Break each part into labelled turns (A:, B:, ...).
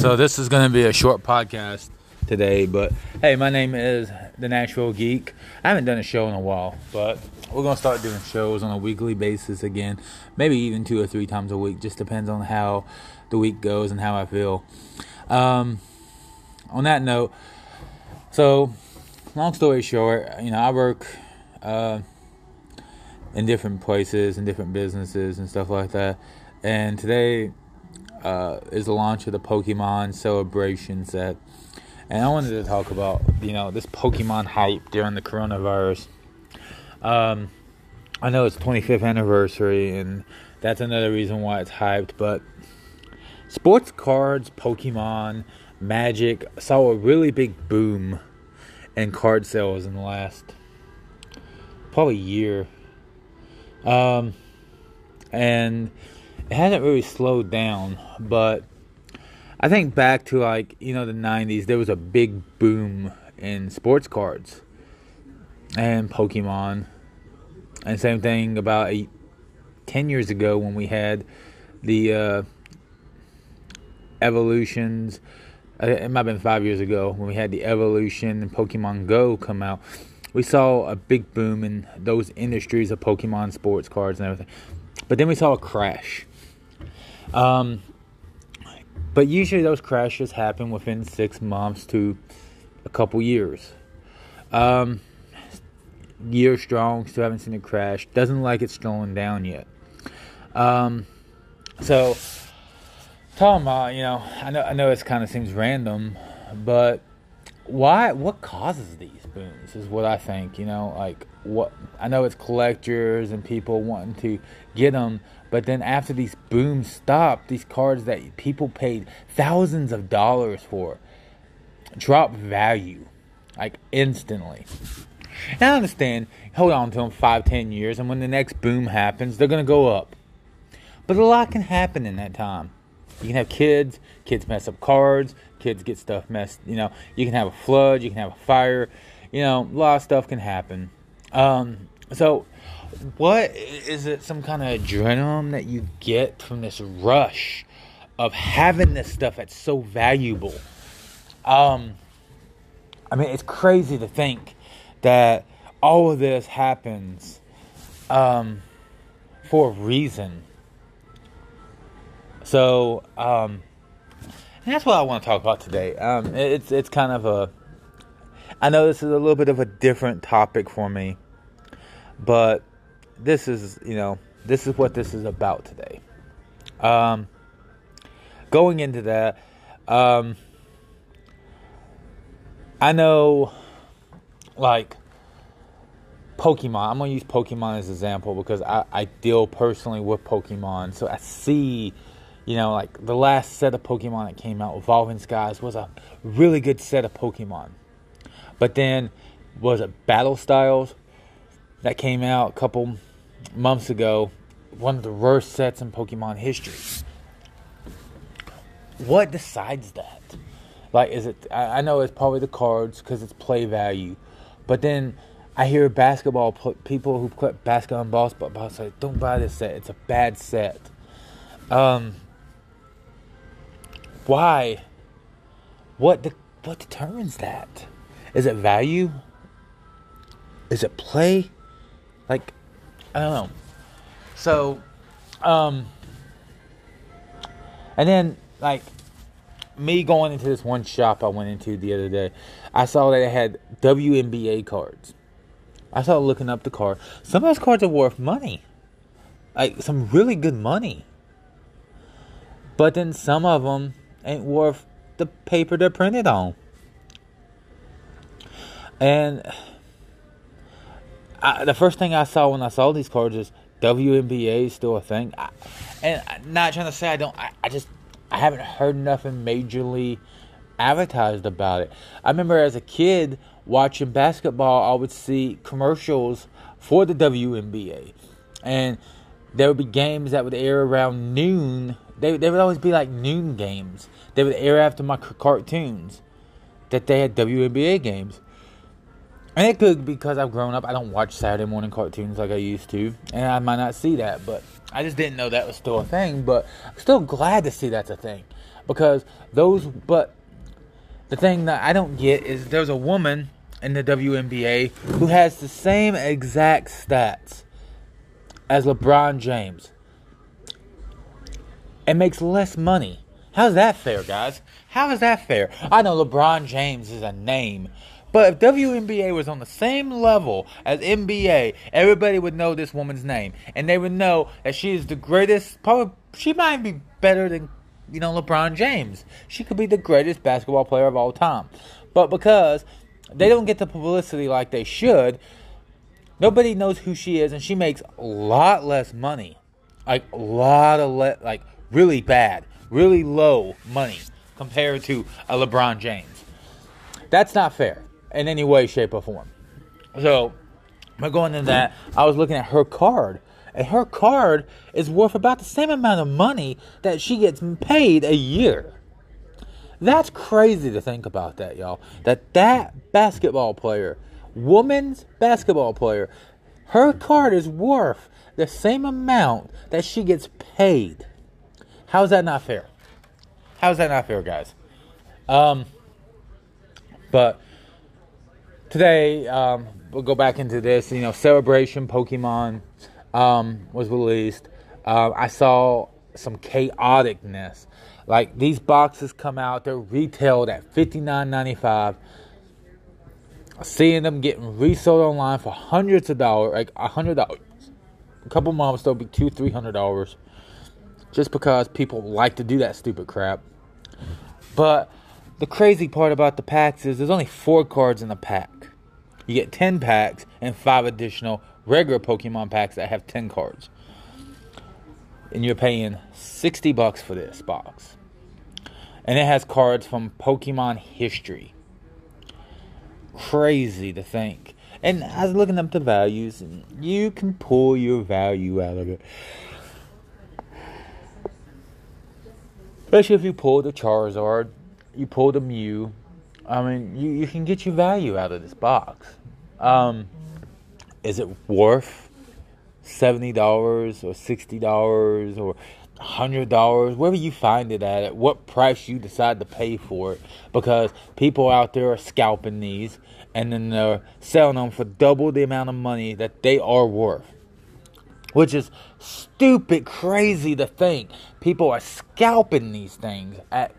A: So this is going to be a short podcast today, but hey, my name is the Nashville Geek. I haven't done a show in a while, but we're going to start doing shows on a weekly basis again, maybe even two or three times a week. Just depends on how the week goes and how I feel. Um, on that note, so long story short, you know, I work uh, in different places and different businesses and stuff like that, and today uh, is the launch of the Pokemon Celebration set. And I wanted to talk about, you know, this Pokemon hype during the coronavirus. Um, I know it's 25th anniversary, and that's another reason why it's hyped. But sports cards, Pokemon, Magic saw a really big boom in card sales in the last probably year. Um, and it hasn't really slowed down, but I think back to like, you know, the 90s, there was a big boom in sports cards and Pokemon. And same thing about eight, 10 years ago when we had the uh, evolutions. Uh, it might have been five years ago when we had the evolution and Pokemon Go come out. We saw a big boom in those industries of Pokemon sports cards and everything. But then we saw a crash um, but usually those crashes happen within six months to a couple years. Um, year strong, still haven't seen a crash. Doesn't like it's slowing down yet. Um, so talking about, you know, I know I know it kind of seems random, but why? What causes these booms? Is what I think. You know, like what I know it's collectors and people wanting to get them, but then after these booms stop, these cards that people paid thousands of dollars for drop value like instantly. Now I understand, hold on to them five, ten years, and when the next boom happens, they're gonna go up. But a lot can happen in that time. You can have kids, kids mess up cards, kids get stuff messed. You know, you can have a flood, you can have a fire. You know, a lot of stuff can happen. Um, so what is it some kind of adrenaline that you get from this rush of having this stuff that's so valuable um i mean it's crazy to think that all of this happens um for a reason so um and that's what i want to talk about today um it's it's kind of a i know this is a little bit of a different topic for me but this is, you know, this is what this is about today. Um, going into that, um, I know, like, Pokemon. I'm gonna use Pokemon as an example because I, I deal personally with Pokemon, so I see, you know, like the last set of Pokemon that came out, Evolving Skies, was a really good set of Pokemon. But then, was it Battle Styles that came out a couple months ago, one of the worst sets in Pokemon history. What decides that? Like, is it? I, know it's probably the cards because it's play value, but then I hear basketball people who play basketball and but say, "Don't buy this set. It's a bad set." Um, why? What de- what determines that? Is it value? Is it play? Like, I don't know. So, um, and then like me going into this one shop I went into the other day, I saw that it had WNBA cards. I started looking up the card. Some of those cards are worth money, like some really good money. But then some of them ain't worth the paper they're printed on. And I, the first thing I saw when I saw these cards is WNBA is still a thing. I, and I'm not trying to say I don't. I, I just I haven't heard nothing majorly advertised about it. I remember as a kid watching basketball, I would see commercials for the WNBA, and there would be games that would air around noon. They they would always be like noon games. They would air after my cartoons that they had WNBA games. And it could because I've grown up. I don't watch Saturday morning cartoons like I used to, and I might not see that. But I just didn't know that was still a thing. But I'm still glad to see that's a thing because those. But the thing that I don't get is there's a woman in the WNBA who has the same exact stats as LeBron James and makes less money. How's that fair, guys? How is that fair? I know LeBron James is a name, but if WNBA was on the same level as NBA, everybody would know this woman's name, and they would know that she is the greatest. Probably, she might be better than you know LeBron James. She could be the greatest basketball player of all time, but because they don't get the publicity like they should, nobody knows who she is, and she makes a lot less money, like a lot of le- like really bad, really low money compared to a LeBron James. That's not fair in any way, shape, or form. So, by going into that, I was looking at her card, and her card is worth about the same amount of money that she gets paid a year. That's crazy to think about that, y'all. That that basketball player, woman's basketball player, her card is worth the same amount that she gets paid. How's that not fair? How's that not fair, guys? Um, but today um, we'll go back into this. You know, Celebration Pokemon um, was released. Uh, I saw some chaoticness. Like these boxes come out, they're retailed at fifty nine ninety five. Seeing them getting resold online for hundreds of dollars, like a hundred dollars. A couple months they'll be two, three hundred dollars. Just because people like to do that stupid crap. But the crazy part about the packs is there's only four cards in the pack. You get 10 packs and five additional regular Pokemon packs that have 10 cards. And you're paying 60 bucks for this box. And it has cards from Pokemon history. Crazy to think. And I was looking up the values, and you can pull your value out of it. Especially if you pull the Charizard, you pull the Mew. I mean, you, you can get your value out of this box. Um, is it worth seventy dollars or sixty dollars or hundred dollars, wherever you find it at, at what price you decide to pay for it, because people out there are scalping these and then they're selling them for double the amount of money that they are worth. Which is stupid crazy to think. People are scalping these things at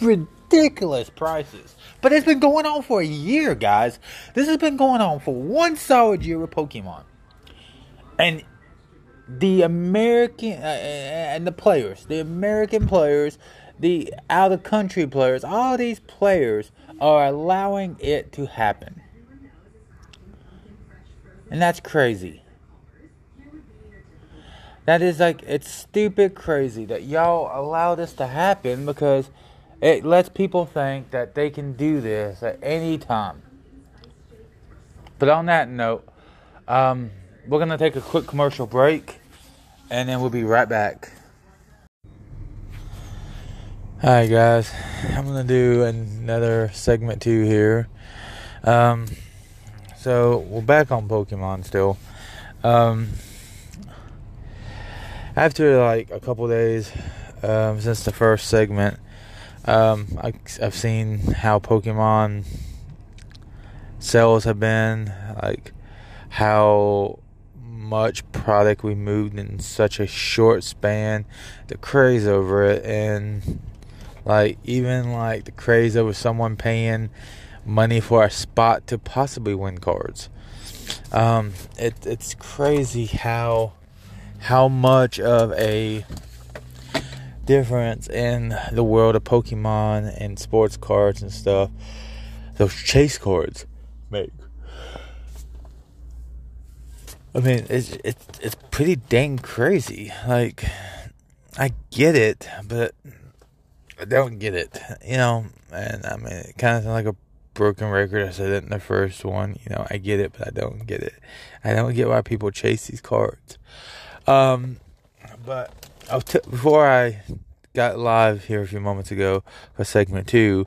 A: ridiculous prices. But it's been going on for a year, guys. This has been going on for one solid year with Pokemon. And the American uh, and the players, the American players, the out of country players, all these players are allowing it to happen. And that's crazy. That is like it's stupid crazy that y'all allow this to happen because it lets people think that they can do this at any time. But on that note, um, we're gonna take a quick commercial break, and then we'll be right back. Hi guys, I'm gonna do another segment two here. Um, so we're back on Pokemon still. Um, after like a couple days um, since the first segment, um, I, have seen how Pokemon sales have been, like how much product we moved in such a short span, the craze over it, and like even like the craze over someone paying money for a spot to possibly win cards. Um, it, it's crazy how how much of a difference in the world of Pokemon and sports cards and stuff those chase cards make. I mean, it's it's it's pretty dang crazy. Like, I get it, but I don't get it. You know, and I mean, it kind of sounds like a broken record. I said it in the first one. You know, I get it, but I don't get it. I don't get why people chase these cards. Um, but t- before I got live here a few moments ago for segment two,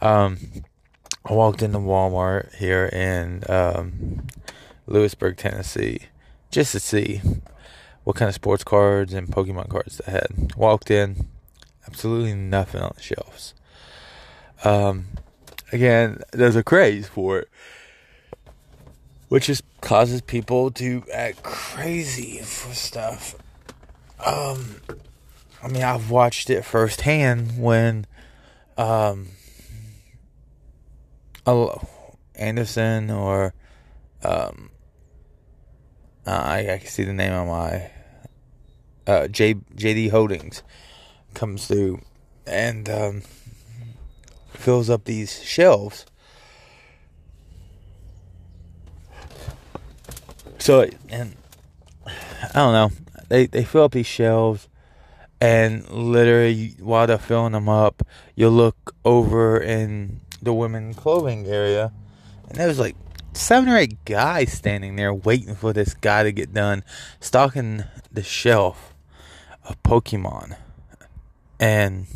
A: um, I walked into Walmart here in um, Lewisburg, Tennessee, just to see what kind of sports cards and Pokemon cards they had. Walked in, absolutely nothing on the shelves. Um, again, there's a craze for it, which just causes people to act crazy for stuff. Um, I mean, I've watched it firsthand when, um, Anderson or, um, uh, I, I can see the name on my uh, J, JD Holdings comes through and um, fills up these shelves. So and I don't know, they they fill up these shelves, and literally while they're filling them up, you look over in the women clothing area, and there's like seven or eight guys standing there waiting for this guy to get done stocking the shelf of Pokemon and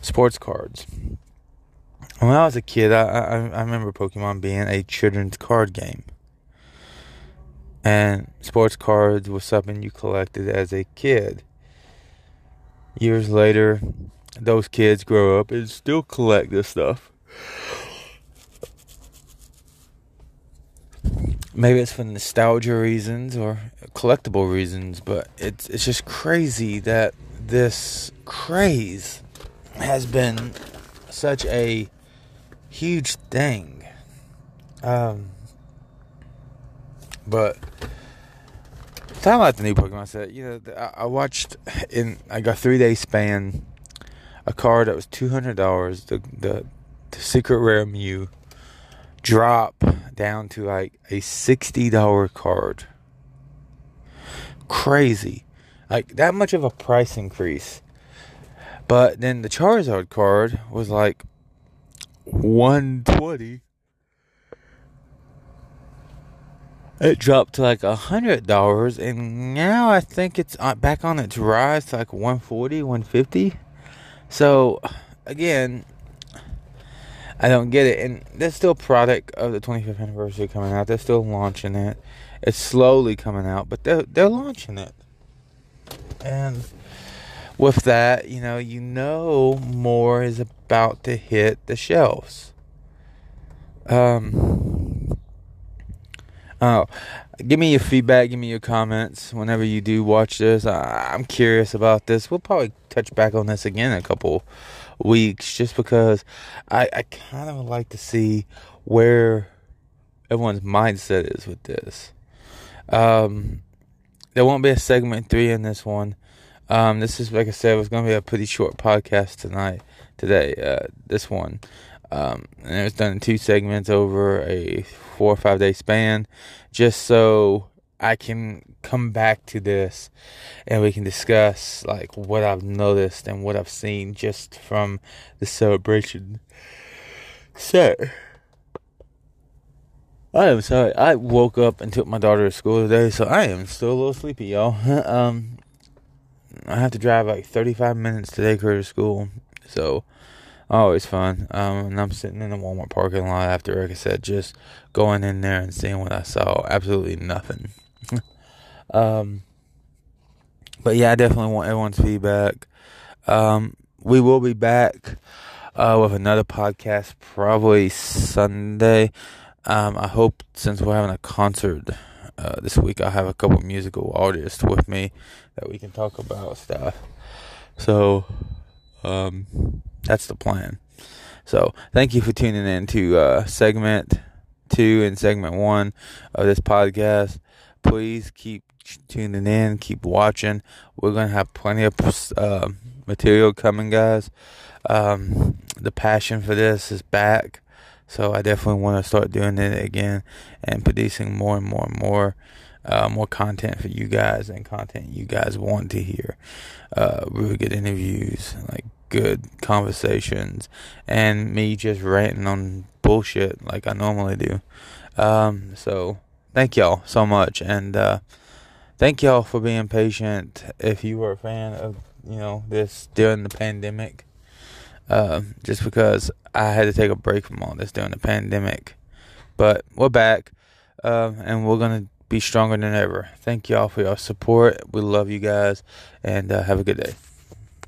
A: sports cards. When I was a kid, I, I, I remember Pokemon being a children's card game. And sports cards was something you collected as a kid. Years later, those kids grow up and still collect this stuff. maybe it's for nostalgia reasons or collectible reasons, but it's it's just crazy that this craze has been such a huge thing. Um, but talking about the new Pokemon set, you know, I watched in I got three day span a card that was two hundred dollars, the, the the secret rare Mew drop down to like a $60 card. Crazy. Like that much of a price increase. But then the Charizard card was like 120 it dropped to like a hundred dollars and now i think it's uh, back on its rise to like 140 150 so again I don't get it. And there's still product of the 25th anniversary coming out. They're still launching it. It's slowly coming out, but they're they're launching it. And with that, you know, you know more is about to hit the shelves. Um Oh, give me your feedback, give me your comments whenever you do watch this. I, I'm curious about this. We'll probably touch back on this again in a couple weeks just because I, I kind of like to see where everyone's mindset is with this. Um, there won't be a segment three in this one. Um, this is like I said, it was going to be a pretty short podcast tonight, today. Uh, this one, um, and it was done in two segments over a four or five day span, just so I can come back to this and we can discuss like what I've noticed and what I've seen just from the celebration So, I am sorry. I woke up and took my daughter to school today, so I am still a little sleepy, y'all. um, I have to drive like 35 minutes to take her to school, so always fun. Um, and I'm sitting in the Walmart parking lot after, like I said, just going in there and seeing what I saw. Absolutely nothing. um, but yeah, I definitely want everyone's feedback. Um, we will be back uh, with another podcast probably Sunday. Um, I hope since we're having a concert uh, this week, I'll have a couple musical artists with me that we can talk about stuff. So, um, that's the plan. So, thank you for tuning in to uh, segment two and segment one of this podcast. Please keep tuning in, keep watching. We're gonna have plenty of uh, material coming, guys. Um, the passion for this is back, so I definitely want to start doing it again and producing more and more and more. Uh, more content for you guys and content you guys want to hear. Uh, really good interviews, like good conversations, and me just ranting on bullshit like I normally do. Um, so thank y'all so much, and uh, thank y'all for being patient. If you were a fan of you know this during the pandemic,
B: uh, just because I had to take a break from all this during the pandemic. But we're back, uh, and we're gonna be stronger than ever. Thank y'all for your support. We love you guys, and uh, have a good day.